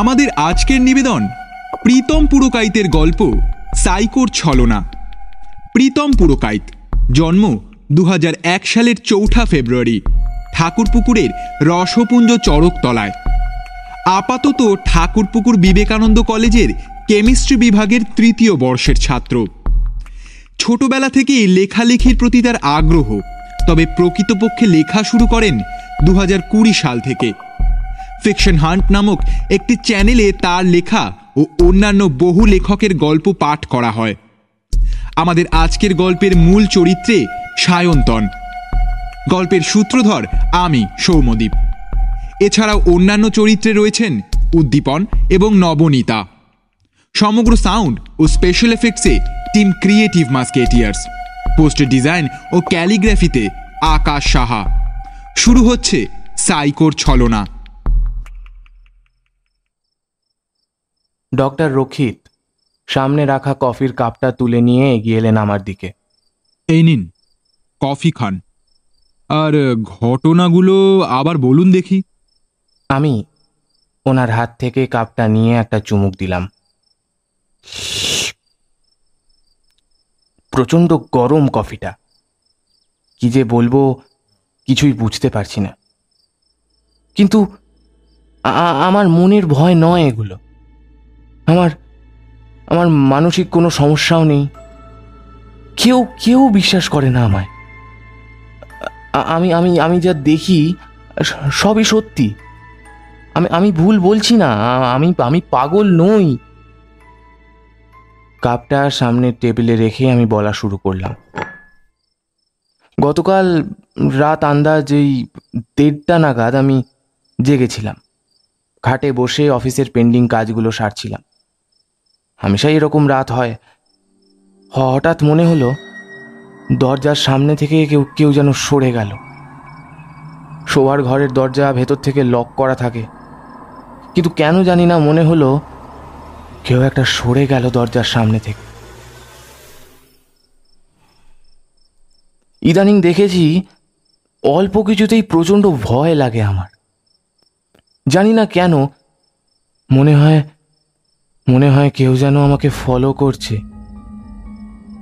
আমাদের আজকের নিবেদন প্রীতম পুরকাইতের গল্প, সাইকোর ছলনা। প্রীতম পুরকাইত, জন্ম দু হাজার এক সালের চৌঠা ফেব্রুয়ারি, ঠাকুরপুকুরের রসপুঞ্জ চড়কতলায় আপাতত ঠাকুরপুকুর বিবেকানন্দ কলেজের কেমিস্ট্রি বিভাগের তৃতীয় বর্ষের ছাত্র। ছোটবেলা থেকেই লেখালেখির প্রতি তার আগ্রহ, তবে প্রকৃতপক্ষে লেখা শুরু করেন দু হাজার কুড়ি সাল থেকে। ফিকশন হান্ট নামক একটি চ্যানেলে তার লেখা ও অন্যান্য বহু লেখকের গল্প পাঠ করা হয়। আমাদের আজকের গল্পের মূল চরিত্রে সায়ন্তন। গল্পের সূত্রধর আমি সৌমদ্বীপ এছাড়াও অন্যান্য চরিত্রে রয়েছেন উদ্দীপন এবং নবনীতা। সমগ্র সাউন্ড ও special এফেক্টসে team creative musketeers. Poster design ও ক্যালিগ্রাফিতে আকাশ সাহা। শুরু হচ্ছে সাইকোর ছলনা। ডক্টর রক্ষিত সামনে রাখা কফির কাপটা তুলে নিয়ে এগিয়ে এলেন আমার দিকে। এই নিন কফি খান। আর ঘটনাগুলো আবার বলুন দেখি। আমি ওনার হাত থেকে কাপটা নিয়ে একটা চুমুক দিলাম। প্রচণ্ড গরম কফিটা। কি যে বলব কিছুই বুঝতে পারছি না। কিন্তু আমার মনের ভয় নয় এগুলো। আমার আমার মানসিক কোনো সমস্যাও নেই। কেউ কেউ বিশ্বাস করে না আমায়। আমি আমি আমি যা দেখি, সবই সত্যি। আমি আমি ভুল বলছি না আমি আমি পাগল নই। কাপটা সামনের টেবিলে রেখে আমি বলা শুরু করলাম। গতকাল রাত আন্দাজ এই দেড়টা নাগাদ আমি জেগেছিলাম। খাটে বসে অফিসের পেন্ডিং কাজগুলো সারছিলাম। হামেশাই এরকম রাত হয়। হঠাৎ মনে হলো দরজার সামনে থেকে কেউ কেউ যেন সরে গেল। শোয়ার ঘরের দরজা ভেতর থেকে লক করা থাকে। কিন্তু কেন জানি না মনে হলো কেউ একটা সরে গেল দরজার সামনে থেকে। ইদানিং দেখেছি অল্প কিছুতেই প্রচণ্ড ভয় লাগে আমার। জানি না কেন মনে হয় মনে হয় কেউ যেন আমাকে ফলো করছে।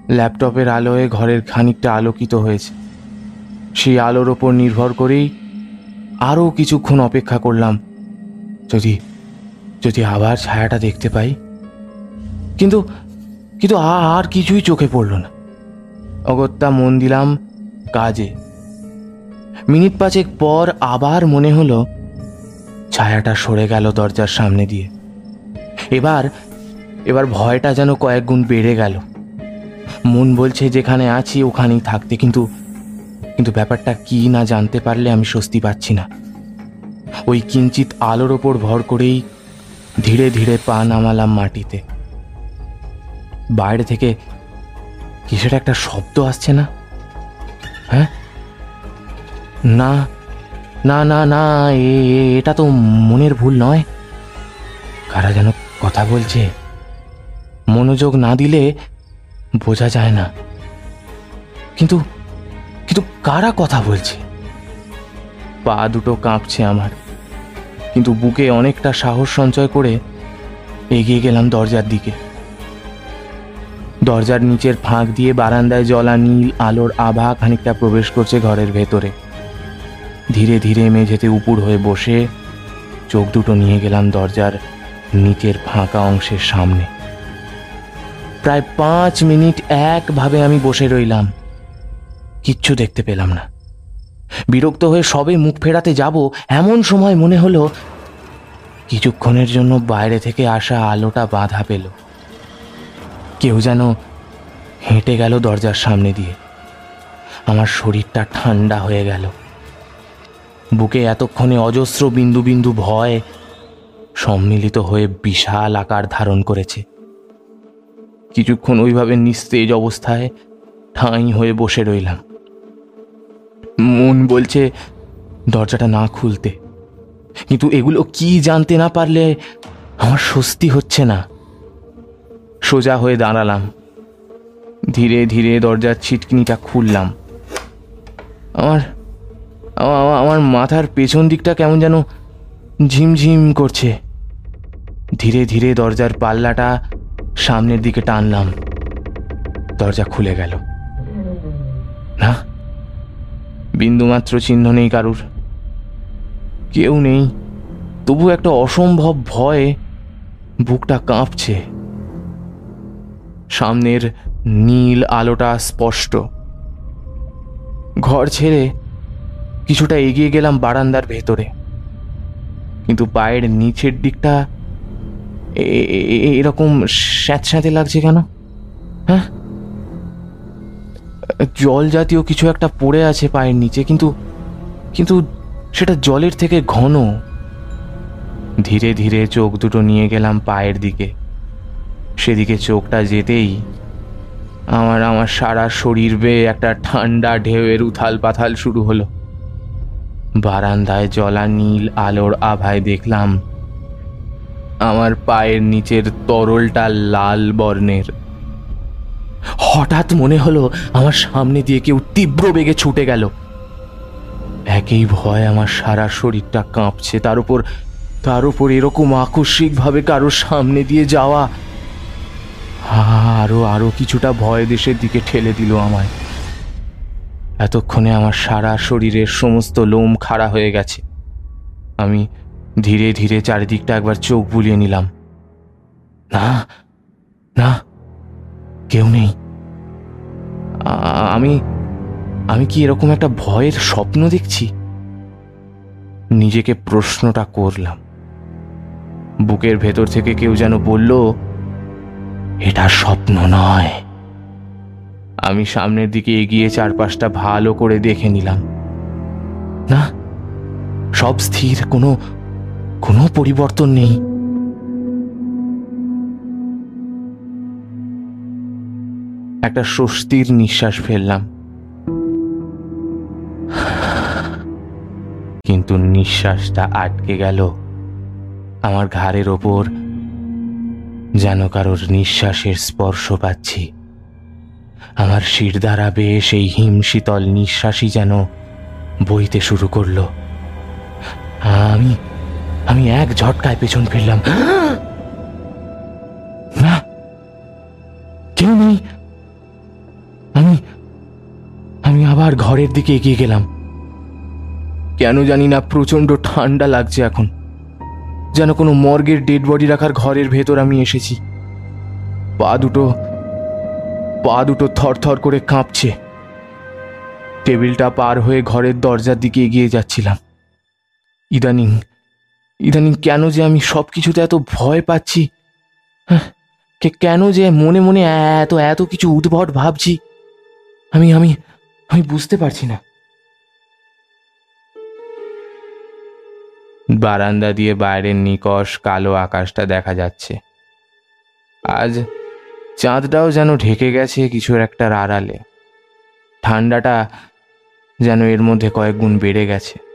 ল্যাপটপের আলোয় ঘরের খানিকটা আলোকিত হয়েছে। সেই আলোর ওপর নির্ভর করেই আরও কিছুক্ষণ অপেক্ষা করলাম। যদি যদি আবার ছায়াটা দেখতে পাই। কিন্তু কিন্তু আর কিছুই চোখে পড়ল না। অগত্যা মন দিলাম কাজে। মিনিট পাঁচেক পর আবার মনে হলো, ছায়াটা সরে গেল দরজার সামনে দিয়ে। এবার এবার ভয়টা যেন কয়েক গুণ বেড়ে গেল। মন বলছে যেখানে আছি ওখানেই থাকতে, কিন্তু কিন্তু ব্যাপারটা কি না জানতে পারলে আমি স্বস্তি পাচ্ছি না। ওই কিঞ্চিত আলোর ওপর ভর করেই ধীরে ধীরে পা নামালাম মাটিতে। বাইরে থেকে কিসের একটা শব্দ আসছে না? হ্যাঁ? না না না না এটা তো মনের ভুল নয়। কারা যেন কথা বলছে। মনোযোগ না দিলে বোঝা যায় না। কিন্তু কিন্তু কারা কথা বলছে? পা দুটো কাঁপছে আমার। কিন্তু বুকে অনেকটা সাহস সঞ্চয় করে এগিয়ে গেলাম দরজার দিকে। দরজার নিচের ফাঁক দিয়ে বারান্দায় জলা, নীল, আলোর আভা খানিকটা প্রবেশ করছে ঘরের ভেতরে। ধীরে ধীরে মেঝেতে উপুর হয়ে বসে চোখ দুটো নিয়ে গেলাম দরজার নিচের ফাঁকা অংশের সামনে। প্রায় পাঁচ মিনিট একভাবে আমি বসে রইলাম। কিচ্ছু দেখতে পেলাম না। বিরক্ত হয়ে সবে মুখ ফেরাতে যাব, এমন সময় মনে হলো কিছুক্ষণের জন্য বাইরে থেকে আসা আলোটা বাধা পেল। কেউ যেন হেঁটে গেল দরজার সামনে দিয়ে। আমার শরীরটা ঠান্ডা হয়ে গেল। বুকে এতক্ষণে অজস্র বিন্দু বিন্দু ভয় সম্মিলিত হয়ে বিশাল আকার ধারণ করেছে। কিছুক্ষণ ওইভাবে নিস্তেজ অবস্থায় ঠাঁই হয়ে বসে রইলাম। মন বলছে, দরজাটা না খুলতে। কিন্তু এগুলো কি জানতে না পারলে আমার স্বস্তি হচ্ছে না। সোজা হয়ে দাঁড়ালাম। ধীরে ধীরে দরজার ছিটকিনিটা খুললাম। আমার আমা- আমা- আমার মাথার পেছন দিকটা কেমন যেন ঝিমঝিম করছে। ধীরে ধীরে দরজার পাল্লাটা সামনের দিকে টানলাম। দরজা খুলে গেল। না, বিন্দুমাত্র চিহ্ন নেই কারুর। কেউ নেই, তবু একটা অসম্ভব ভয়ে বুকটা কাঁপছে। সামনের নীল আলোটা স্পষ্ট। ঘর ছেড়ে কিছুটা এগিয়ে গেলাম বারান্দার ভেতরে। কিন্তু পায়ের নিচের দিকটা এরকম স্যাঁতস্যাঁতে লাগছে কেন? হ্যাঁ? জল জাতীয় কিছু একটা পড়ে আছে পায়ের নিচে, কিন্তু কিন্তু সেটা জলের থেকে ঘন। ধীরে ধীরে চোখ দুটো নিয়ে গেলাম পায়ের দিকে। সেদিকে চোখটা যেতেই আমার আমার সারা শরীর বেয়ে একটা ঠান্ডা ঢেউয়ের উথাল পাথাল শুরু হলো। বারান্দায় জলা নীল আলোর আভায় দেখলাম আমার পায়ের নিচের তরলটা লাল বর্ণের। হঠাৎ মনে হলো আমার সামনে দিয়ে কেউ তীব্র বেগে ছুটে গেল। একই ভয় আমার সারা শরীরটা কাঁপছে, তার উপর তার উপর এরকম আকস্মিকভাবে কারোর সামনে দিয়ে যাওয়া। আরও আরও কিছুটা ভয় দেশের দিকে ঠেলে দিল আমায়। এতক্ষণে আমার সারা শরীরের সমস্ত লোম খাড়া হয়ে গেছে। আমি ধীরে ধীরে চারিদিকটা একবার চোখ বুলিয়ে নিলাম। না না, কেউ নেই। আমি আমি কি এরকম একটা ভয়ের স্বপ্ন দেখছি? নিজেকে প্রশ্নটা করলাম। বুকের ভেতর থেকে কেউ যেন বলল, এটা স্বপ্ন নয়। আমি সামনের দিকে এগিয়ে চারপাশটা ভালো করে দেখে নিলাম। না, সব স্থির, কোনো কোনো পরিবর্তন নেই। একটা স্বস্তির নিঃশ্বাস ফেললাম। কিন্তু নিঃশ্বাসটা আটকে গেল আমার ঘাড়ের ওপর, যেন কারোর নিঃশ্বাসের স্পর্শ পাচ্ছি। আমার শির দ্বারা বেয়ে সেই হিমশীতল নিঃশ্বাসই যেন বইতে শুরু করল। আমি আমি এক ঝটকায় পেছন ফিরলাম। না, কেউ নেই। আমি আমি আবার ঘরের দিকে এগিয়ে গেলাম। কেন জানি না প্রচণ্ড ঠান্ডা লাগছে এখন। যেন কোনো মর্গের ডেড বডি রাখার ঘরের ভেতর আমি এসেছি। পা দুটো পা দুটো থরথর করে কাঁপছে। টেবিলটা পার হয়ে ঘরের দরজার দিকে এগিয়ে যাচ্ছিলাম। ইদানিং ইদানিং কেন যে আমি সব কিছুতে এত ভয় পাচ্ছি? হ্যাঁ, কেন যে মনে মনে এত এত কিছু উদ্ভট ভাবছি? আমি আমি আমি বুঝতে পারছি না। বারান্দা দিয়ে বাইরের নিকশ কালো আকাশটা দেখা যাচ্ছে। আজ চাঁদটাও যেন ঢেকে গেছে কিছুর একটা আড়ালে। ঠান্ডাটা যেন এর মধ্যে কয়েক গুণ বেড়ে গেছে।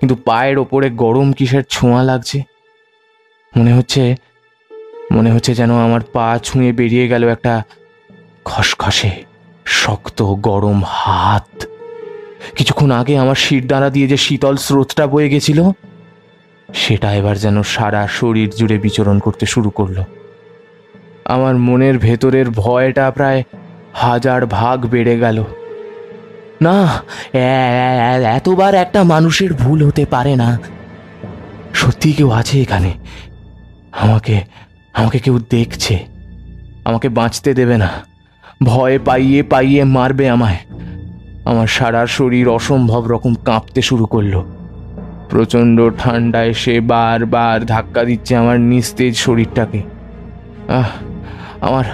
কিন্তু পায়ের ওপরে গরম কিসের ছোঁয়া লাগছে? মনে হচ্ছে মনে হচ্ছে যেন আমার পা ছুঁয়ে বেরিয়ে গেল একটা খসখসে, শক্ত, গরম হাত। কিছুক্ষণ আগে আমার শিরদাঁড়া দিয়ে যে শীতল স্রোতটা বয়ে গেছিল, সেটা এবার যেন সারা শরীর জুড়ে বিচরণ করতে শুরু করল। আমার মনের ভেতরের ভয়টা প্রায় হাজার ভাগ বেড়ে গেল। না এতবার একটা মানুষের ভুল হতে পারে না। সত্যি কেউ আছে এখানে? আমাকে আমাকে কেউ দেখছে। আমাকে বাঁচতে দেবে না। ভয় পাইয়ে পাইয়ে মারবে আমায়। আমার সারা শরীর অসম্ভব রকম কাঁপতে শুরু করল। প্রচণ্ড ঠান্ডায় সে বারবার ধাক্কা দিচ্ছে আমার নিস্তেজ শরীরটাকে। আহ, আমার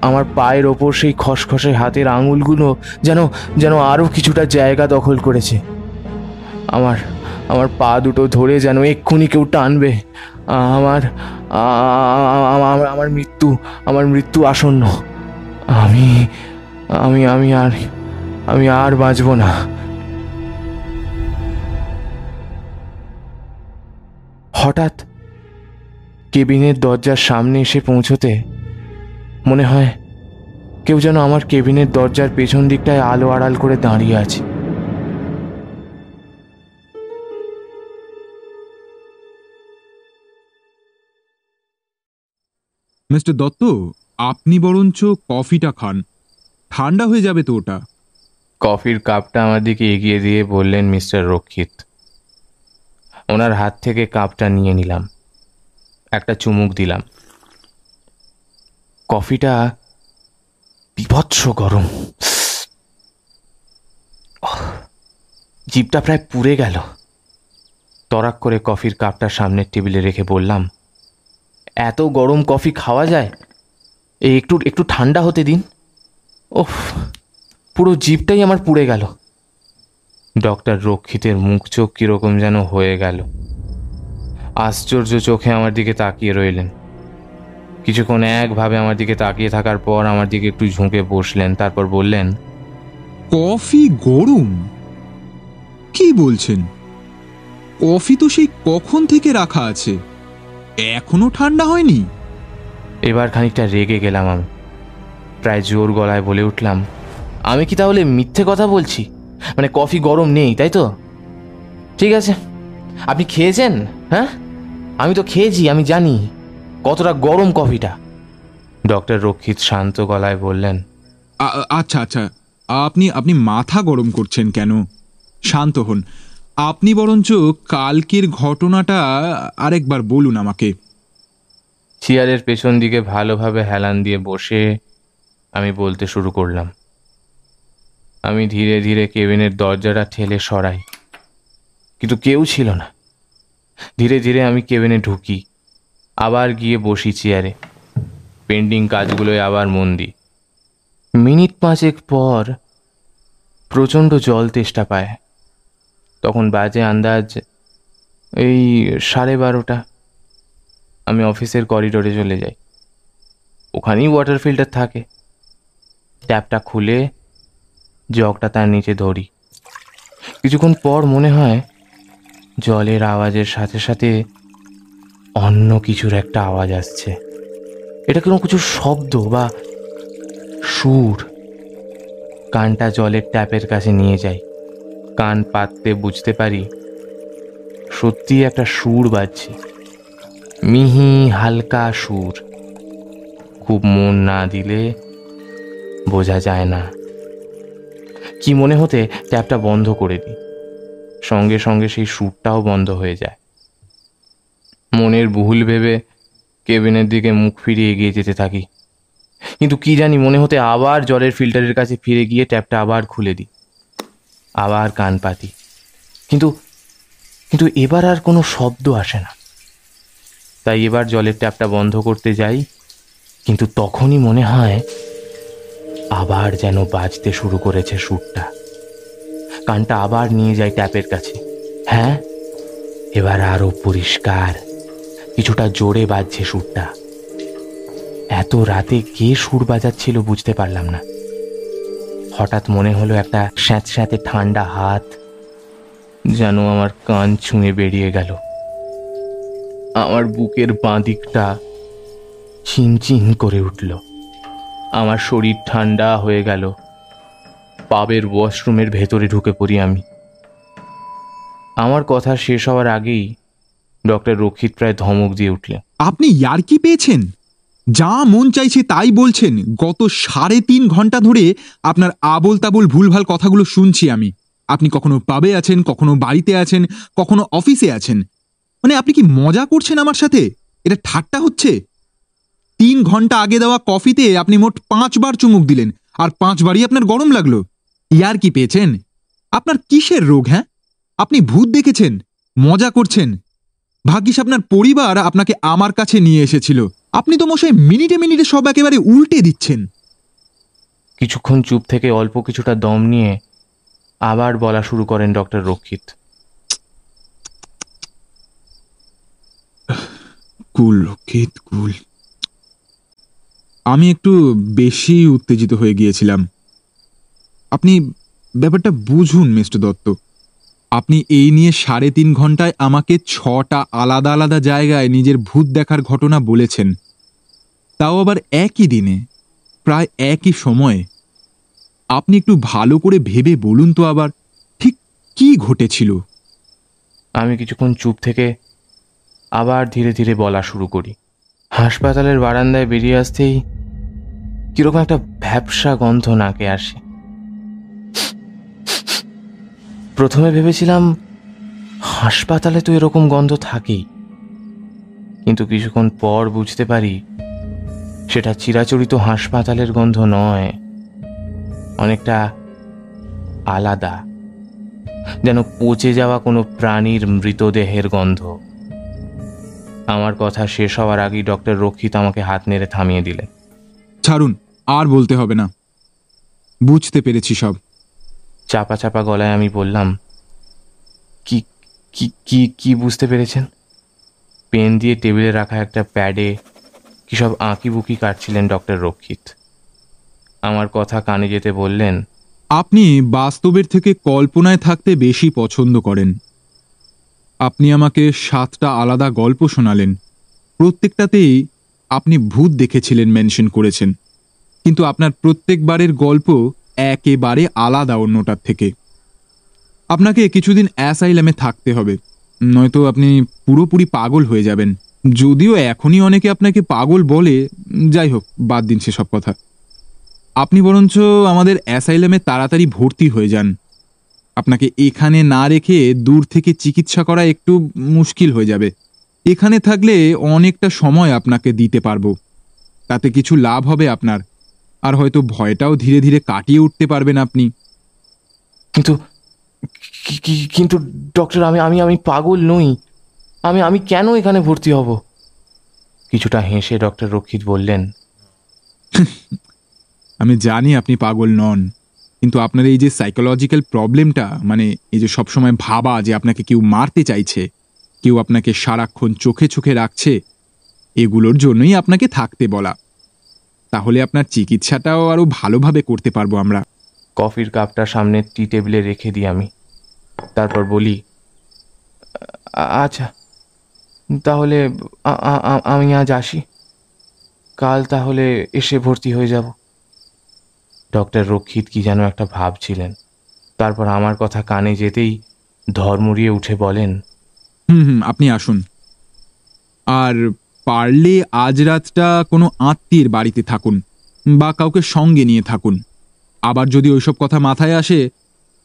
আমার পায়ের ওপর সেই খসখসে হাতের আঙুলগুলো যেন যেন আরও কিছুটা জায়গা দখল করেছে। আমার আমার পা দুটো ধরে যেন এক্ষুনি কেউ টানবে। আমার আমার আমার মৃত্যু আমার মৃত্যু আসন্ন। আমি আমি আমি আর আমি আর বাঁচব না। হঠাৎ কেবিনের দরজার সামনে এসে পৌঁছতে মনে হয় কেউ যেন আমার কেবিনের দরজার পেছন দিকটায় আলো আড়াল করে দাঁড়িয়ে আছে। মিস্টার দত্ত আপনি বরঞ্চ কফিটা খান। ঠান্ডা হয়ে যাবে তো ওটা। কফির কাপটা আমার দিকে এগিয়ে দিয়ে বললেন মিস্টার রক্ষিত। ওনার হাত থেকে কাপটা নিয়ে নিলাম। একটা চুমুক দিলাম। কফিটা বিভৎস গরম। জিভটা প্রায় পুড়ে গেল। তরাক করে কফির কাপটা সামনের টেবিলে রেখে বললাম, এত গরম কফি খাওয়া যায়? এই একটু একটু ঠান্ডা হতে দিন। ওফ, পুরো জিভটাই আমার পুড়ে গেল। ডক্টর রক্ষিতের মুখ চোখ কীরকম যেন হয়ে গেল। আশ্চর্য চোখে আমার দিকে তাকিয়ে রইলেন। কিছুক্ষণ একভাবে আমার দিকে তাকিয়ে থাকার পর আমার দিকে একটু ঝুঁকে বসলেন তারপর বললেন কফি গরম? কি বলছেন? কফি তো সেই কখন থেকে রাখা আছে? এখনও ঠান্ডা হয়নি? এবার খানিকটা রেগে গেলাম আমি। প্রায় জোর গলায় বলে উঠলাম আমি কি তাহলে মিথ্যে কথা বলছি? মানে কফি গরম নেই তাই তো? ঠিক আছে আপনি খেয়েছেন? হ্যাঁ? আমি তো খেয়েছি আমি জানি। কতটা গরম কফিটা? ডক্টর রক্ষিত শান্ত গলায় বললেন আচ্ছা আচ্ছা। আপনি আপনি মাথা গরম করছেন কেন? শান্ত হন। আপনি বরঞ্চ কালকের ঘটনাটা আরেকবার বলুন আমাকে। চেয়ারের পেছন দিকে ভালোভাবে হেলান দিয়ে বসে আমি বলতে শুরু করলাম। আমি ধীরে ধীরে কেবিনের দরজাটা ঠেলে সরাই। কিন্তু কেউ ছিল না। ধীরে ধীরে আমি কেবিনে ঢুকি। আবার গিয়ে বসি চেয়ারে। পেন্ডিং কাজগুলোয় আবার মন দিই। মিনিট পাঁচেক পর প্রচণ্ড জল তেষ্টা পায়। তখন বাজে আন্দাজ এই সাড়ে বারোটা। আমি অফিসের করিডোরে চলে যাই। ওখানেই ওয়াটার ফিল্টার থাকে। ট্যাপটা খুলে জগটা তার নিচে ধরি। কিছুক্ষণ পর মনে হয় জলের আওয়াজের সাথে সাথে অন্য কিছুর একটা আওয়াজ আসছে। এটা কোনো কিছু শব্দ বা সুর। কানটা জলের ট্যাপের কাছে নিয়ে যাই কান পাততে বুঝতে পারি সত্যি একটা সুর বাজছে। মিহি হালকা সুর। খুব মন না দিলে বোঝা যায় না। কি মনে হতে ট্যাপটা বন্ধ করে দিই। সঙ্গে সঙ্গে সেই সুরটাও বন্ধ হয়ে যায়। মনের ভুল ভেবে কেবিনের দিকে মুখ ফিরিয়ে এগিয়ে যেতে থাকি। কিন্তু কি জানি মনে হতে আবার জলের ফিল্টারের কাছে ফিরে গিয়ে ট্যাপটা আবার খুলে দিই। আবার কান পাতি। কিন্তু কিন্তু এবার আর কোনো শব্দ আসে না। তাই এবার জলের ট্যাপটা বন্ধ করতে যাই। কিন্তু তখনই মনে হয় আবার যেন বাজতে শুরু করেছে সুরটা। কানটা আবার নিয়ে যাই ট্যাপের কাছে। হ্যাঁ এবার আরও পরিষ্কার। কিছুটা জোরে বাজছে সুরটা। এত রাতে কে সুর বাজাচ্ছিল বুঝতে পারলাম না। হঠাৎ মনে হলো একটা স্যাঁত স্যাঁতে ঠান্ডা হাত যেন আমার কান ছুঁয়ে বেরিয়ে গেল। আমার বুকের বাঁদিকটা চিনচিন করে উঠল। আমার শরীর ঠান্ডা হয়ে গেল। পাবের ওয়াশরুমের ভেতরে ঢুকে পড়ি আমি। আমার কথা শেষ হওয়ার আগেই ডক্টর রক্ষিত প্রায় ধমক দিয়ে উঠলেন। আপনি ইয়ার্কি পেয়েছেন? যা মন চাইছে তাই বলছেন। গত সাড়ে তিন ঘণ্টা ধরে আপনার আবোল তাবোল ভুলভাল কথাগুলো শুনছি আমি। আপনি কখনো পাবে আছেন, কখনো বাড়িতে আছেন, কখনো অফিসে আছেন। মানে আপনি কি মজা করছেন আমার সাথে? এটা ঠাট্টা হচ্ছে? তিন ঘণ্টা আগে দেওয়া কফিতে আপনি মোট পাঁচবার চুমুক দিলেন, আর পাঁচবারই আপনার গরম লাগল। ইয়ার কি পেয়েছেন? আপনার কিসের রোগ হ্যাঁ? আপনি ভূত দেখেছেন, মজা করছেন। ভাগ্যিস আপনার পরিবার আপনাকে আমার কাছে নিয়ে এসেছিল। আপনি তো মশাই মিনিটে মিনিটে সব একেবারে উল্টে দিচ্ছেন। কিছুক্ষণ চুপ থেকে অল্প কিছুটা দম নিয়ে আবার বলা শুরু করেন ডক্টর রক্ষিত। কুল রক্ষিত কুল। আমি একটু বেশি উত্তেজিত হয়ে গিয়েছিলাম। আপনি ব্যাপারটা বুঝুন মিস্টার দত্ত। আপনি এই নিয়ে সাড়ে তিন ঘন্টায় আমাকে ছটা আলাদা আলাদা জায়গায় নিজের ভূত দেখার ঘটনা বলেছেন। তাও আবার একই দিনে, প্রায় একই সময়ে। আপনি একটু ভালো করে ভেবে বলুন তো আবার, ঠিক কি ঘটেছিল? আমি কিছুক্ষণ চুপ থেকে আবার ধীরে ধীরে বলা শুরু করি। হাসপাতালের বারান্দায় বেরিয়ে আসতেই কীরকম একটা ভ্যাবসা গন্ধ নাকে আসে। প্রথমে ভেবেছিলাম, হাসপাতালে তো এরকম গন্ধ থাকেই। কিন্তু কিছুক্ষণ পর বুঝতে পারি, সেটা চিরাচরিত হাসপাতালের গন্ধ নয়। অনেকটা আলাদা, যেন পচে যাওয়া কোনো প্রাণীর মৃতদেহের গন্ধ। আমার কথা শেষ হওয়ার আগেই ডক্টর রক্ষিত আমাকে হাত নেড়ে থামিয়ে দিলেন। ছাড়ুন, আর বলতে হবে না। বুঝতে পেরেছি সব। চাপা চাপা গলায় আমি বললাম, কি কি কি কি বুঝতে পেরেছেন? পেন দিয়ে টেবিলে রাখা একটা প্যাডে কি সব আঁকি বুকি কাটছিলেন ডক্টর রক্ষিত? আমার কথা কানে যেতে বললেন, আপনি বাস্তবের থেকে কল্পনায় থাকতে বেশি পছন্দ করেন। আপনি আমাকে সাতটা আলাদা গল্প শোনালেন। প্রত্যেকটাতেই আপনি ভূত দেখেছিলেন মেনশন করেছেন। কিন্তু আপনার প্রত্যেকবারের গল্প একেবারে আলাদা অন্যটার থেকে। আপনাকে কিছুদিন অ্যাসাইলামে থাকতে হবে, নয়তো আপনি পুরোপুরি পাগল হয়ে যাবেন। যদিও এখনই অনেকে আপনাকে পাগল বলে, যাই হোক, বাদ দিন সেসব কথা। আপনি বরঞ্চ আমাদের অ্যাসাইলামে তাড়াতাড়ি ভর্তি হয়ে যান। আপনাকে এখানে না রেখে দূর থেকে চিকিৎসা করা একটু মুশকিল হয়ে যাবে। এখানে থাকলে অনেকটা সময় আপনাকে দিতে পারব। তাতে কিছু লাভ হবে আপনার। আর হয়তো ভয়টাও ধীরে ধীরে কাটিয়ে উঠতে পারবেন আপনি। কিন্তু কিন্তু ডক্টর আমি আমি আমি পাগল নই। আমি আমি কেন এখানে ভর্তি হব? কিছুটা হেসে ডক্টর রক্ষিত বললেন আমি জানি আপনি পাগল নন কিন্তু আপনার এই যে সাইকোলজিক্যাল প্রবলেমটা মানে এই যে সবসময় ভাবা যে আপনাকে কেউ মারতে চাইছে কেউ আপনাকে সারাক্ষণ চোখে চোখে রাখছে এগুলোর জন্যই আপনাকে থাকতে বলা। তাহলে আপনার চিকিৎসাটাও আরও ভালোভাবে করতে পারব আমরা। কফির কাপটা সামনে টি টেবিলে রেখে দিই আমি। তারপর বলি আচ্ছা তাহলে আমি আজ আসি। কাল তাহলে এসে ভর্তি হয়ে যাব। ডক্টর রক্ষিত কি যেন একটা ভাবছিলেন। তারপর আমার কথা কানে যেতেই ধর্মরিয়ে উঠে বলেন হুম হুম আপনি আসুন। আর পারলে আজ রাতটা কোনো আত্মীয়ের বাড়িতে থাকুন বা কাউকে সঙ্গে নিয়ে থাকুন। আবার যদি ওইসব কথা মাথায় আসে,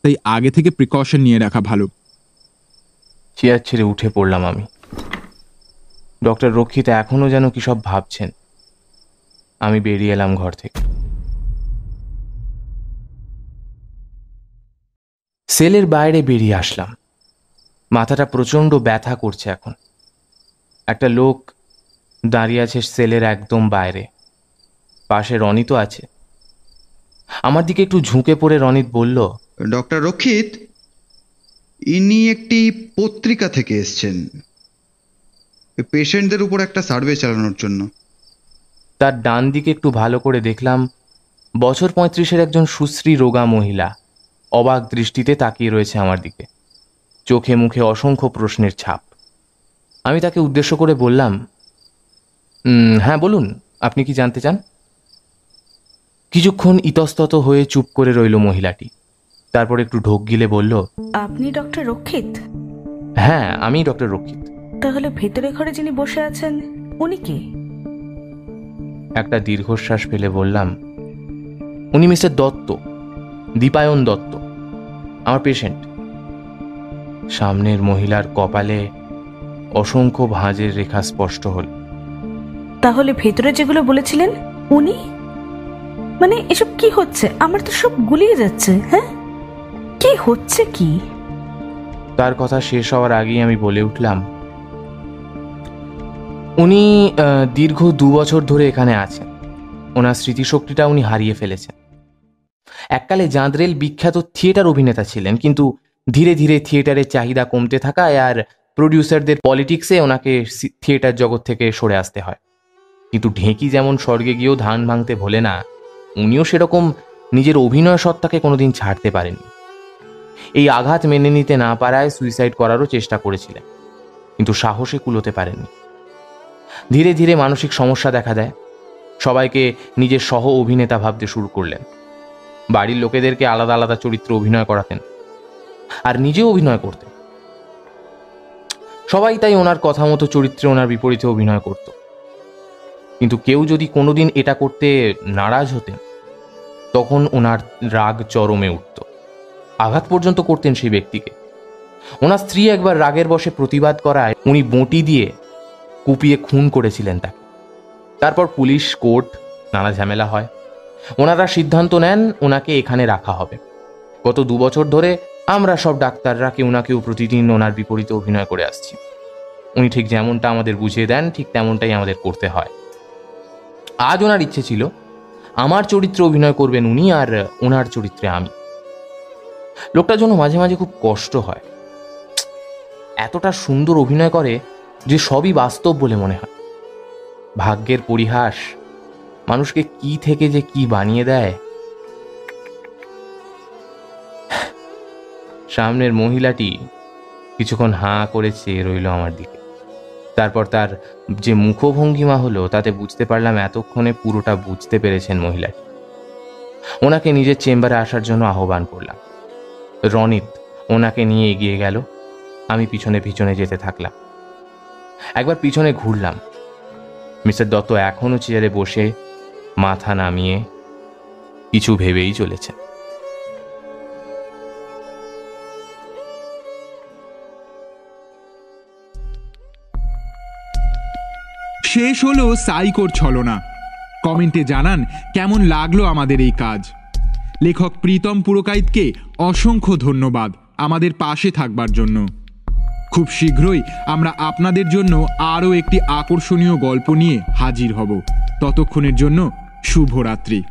তাই আগে থেকে প্রিকশন নিয়ে রাখা ভালো। চেয়ার ছেড়ে উঠে পড়লাম আমি। ডক্টর রক্ষিত এখনও যেন কি সব ভাবছেন। আমি বেরিয়ে এলাম ঘর থেকে। সেলের বাইরে বেরিয়ে আসলাম। মাথাটা প্রচণ্ড ব্যথা করছে এখন। একটা লোক দাঁড়িয়ে আছে সেলের একদম বাইরে। পাশে রনিত আছে। আমার দিকে একটু ঝুঁকে পড়ে রনিত বলল ডক্টর রক্ষিত ইনি একটি পত্রিকা থেকে এসছেন। পেশেন্টদের উপর একটা সার্ভে চালানোর জন্য। তার ডান দিকে একটু ভালো করে দেখলাম বছর পঁয়ত্রিশের একজন সুশ্রী রোগা মহিলা। অবাক দৃষ্টিতে তাকিয়ে রয়েছে আমার দিকে। চোখে মুখে অসংখ্য প্রশ্নের ছাপ। আমি তাকে উদ্দেশ্য করে বললাম "উম, হ্যাঁ বলুন আপনি কি জানতে চান? কিছুক্ষণ ইতস্তত হয়ে চুপ করে রইল মহিলাটি। তারপর একটু ঢোক গিলে বলল আপনি ডক্টর রক্ষিত? হ্যাঁ আমি ডক্টর রক্ষিত। তাহলে ভেতরে ঘরে যিনি বসে আছেন উনি কে? একটা দীর্ঘশ্বাস ফেলে বললাম উনি মিস্টার দত্ত দীপায়ন দত্ত আমার পেশেন্ট। সামনের মহিলার কপালে অসংখ্য ভাঁজের রেখা স্পষ্ট হল। তাহলে ভেতরে যেগুলো বলেছিলেন, উনি? মানে এসব কি হচ্ছে? আমার তো সব গুলিয়ে যাচ্ছে হ্যাঁ? কি হচ্ছে কি? তার কথা শেষ হওয়ার আগেই আমি বলে উঠলাম। উনি দীর্ঘ দু বছর ধরে এখানে আছেন। ওনার স্মৃতিশক্তিটা উনি হারিয়ে ফেলেছেন। এককালে জাঁদরেল বিখ্যাত থিয়েটার অভিনেতা ছিলেন, কিন্তু ধীরে ধীরে থিয়েটারের চাহিদা কমতে থাকায় আর প্রডিউসারদের পলিটিক্সে ওনাকে থিয়েটার জগৎ থেকে সরে আসতে হয়। কিন্তু ঢেঁকি যেমন স্বর্গে গিয়েও ধান ভাঙতে ভোলে না, উনিও সেরকম নিজের অভিনয় সত্তাকে কোনোদিন ছাড়তে পারেননি। এই আঘাত মেনে নিতে না পারায় সুইসাইড করারও চেষ্টা করেছিলেন, কিন্তু সাহসে কুলোতে পারেননি। ধীরে ধীরে মানসিক সমস্যা দেখা দেয়, সবাইকে নিজের সহ অভিনেতা ভাবতে শুরু করলেন। বাড়ির লোকেদেরকে আলাদা আলাদা চরিত্র অভিনয় করাতেন, আর নিজেও অভিনয় করতেন। সবাই তাই ওনার কথা মতো চরিত্রে ওনার বিপরীতে অভিনয় করত। কিন্তু কেউ যদি কোনোদিন এটা করতে নারাজ হতেন, তখন ওনার রাগ চরমে উঠত। আঘাত পর্যন্ত করতেন সেই ব্যক্তিকে। ওনার স্ত্রী একবার রাগের বশে প্রতিবাদ করায় উনি বঁটি দিয়ে কুপিয়ে খুন করেছিলেন তাকে। তারপর পুলিশ, কোর্ট, নানা ঝামেলা হয়। ওনারা সিদ্ধান্ত নেন ওনাকে এখানে রাখা হবে। গত দু বছর ধরে আমরা সব ডাক্তাররা কেউ না কেউ প্রতিদিন ওনার বিপরীতে অভিনয় করে আসছি। উনি ঠিক যেমনটা আমাদের বুঝিয়ে দেন, ঠিক তেমনটাই আমাদের করতে হয়। আজ ওনার ইচ্ছে ছিল আমার চরিত্রে অভিনয় করবেন উনি আর ওনার চরিত্রে আমি। লোকটার জন্য মাঝে মাঝে খুব কষ্ট হয়। এতটা সুন্দর অভিনয় করে যে সবই বাস্তব বলে মনে হয়। ভাগ্যের পরিহাস, মানুষকে কি থেকে যে কি বানিয়ে দেয়। সামনের মহিলাটি কিছুক্ষণ হাঁ করে চেয়ে রইল আমার দিকে। তারপর তার যে মুখভঙ্গিমা হলো, তাতে বুঝতে পারলাম এতক্ষণে পুরোটা বুঝতে পেরেছেন মহিলাটি ওনাকে নিজের চেম্বারে আসার জন্য আহ্বান করলাম। রনিত, ওনাকে নিয়ে এগিয়ে গেল। আমি পিছনে পিছনে যেতে থাকলাম। একবার পিছনে ঘুরলাম। মিস্টার দত্ত এখনও চেয়ারে বসে মাথা নামিয়ে কিছু ভেবেই চলেছে শেষ হলো সাইকোর ছলনা। কমেন্টে জানান, কেমন লাগল আমাদের এই কাজ? লেখক প্রীতম পুরকাইতকে অসংখ্য ধন্যবাদ আমাদের পাশে থাকবার জন্য। খুব শীঘ্রই আমরা আপনাদের জন্য আরও একটি আকর্ষণীয় গল্প নিয়ে হাজির হব। ততক্ষণের জন্য শুভরাত্রি।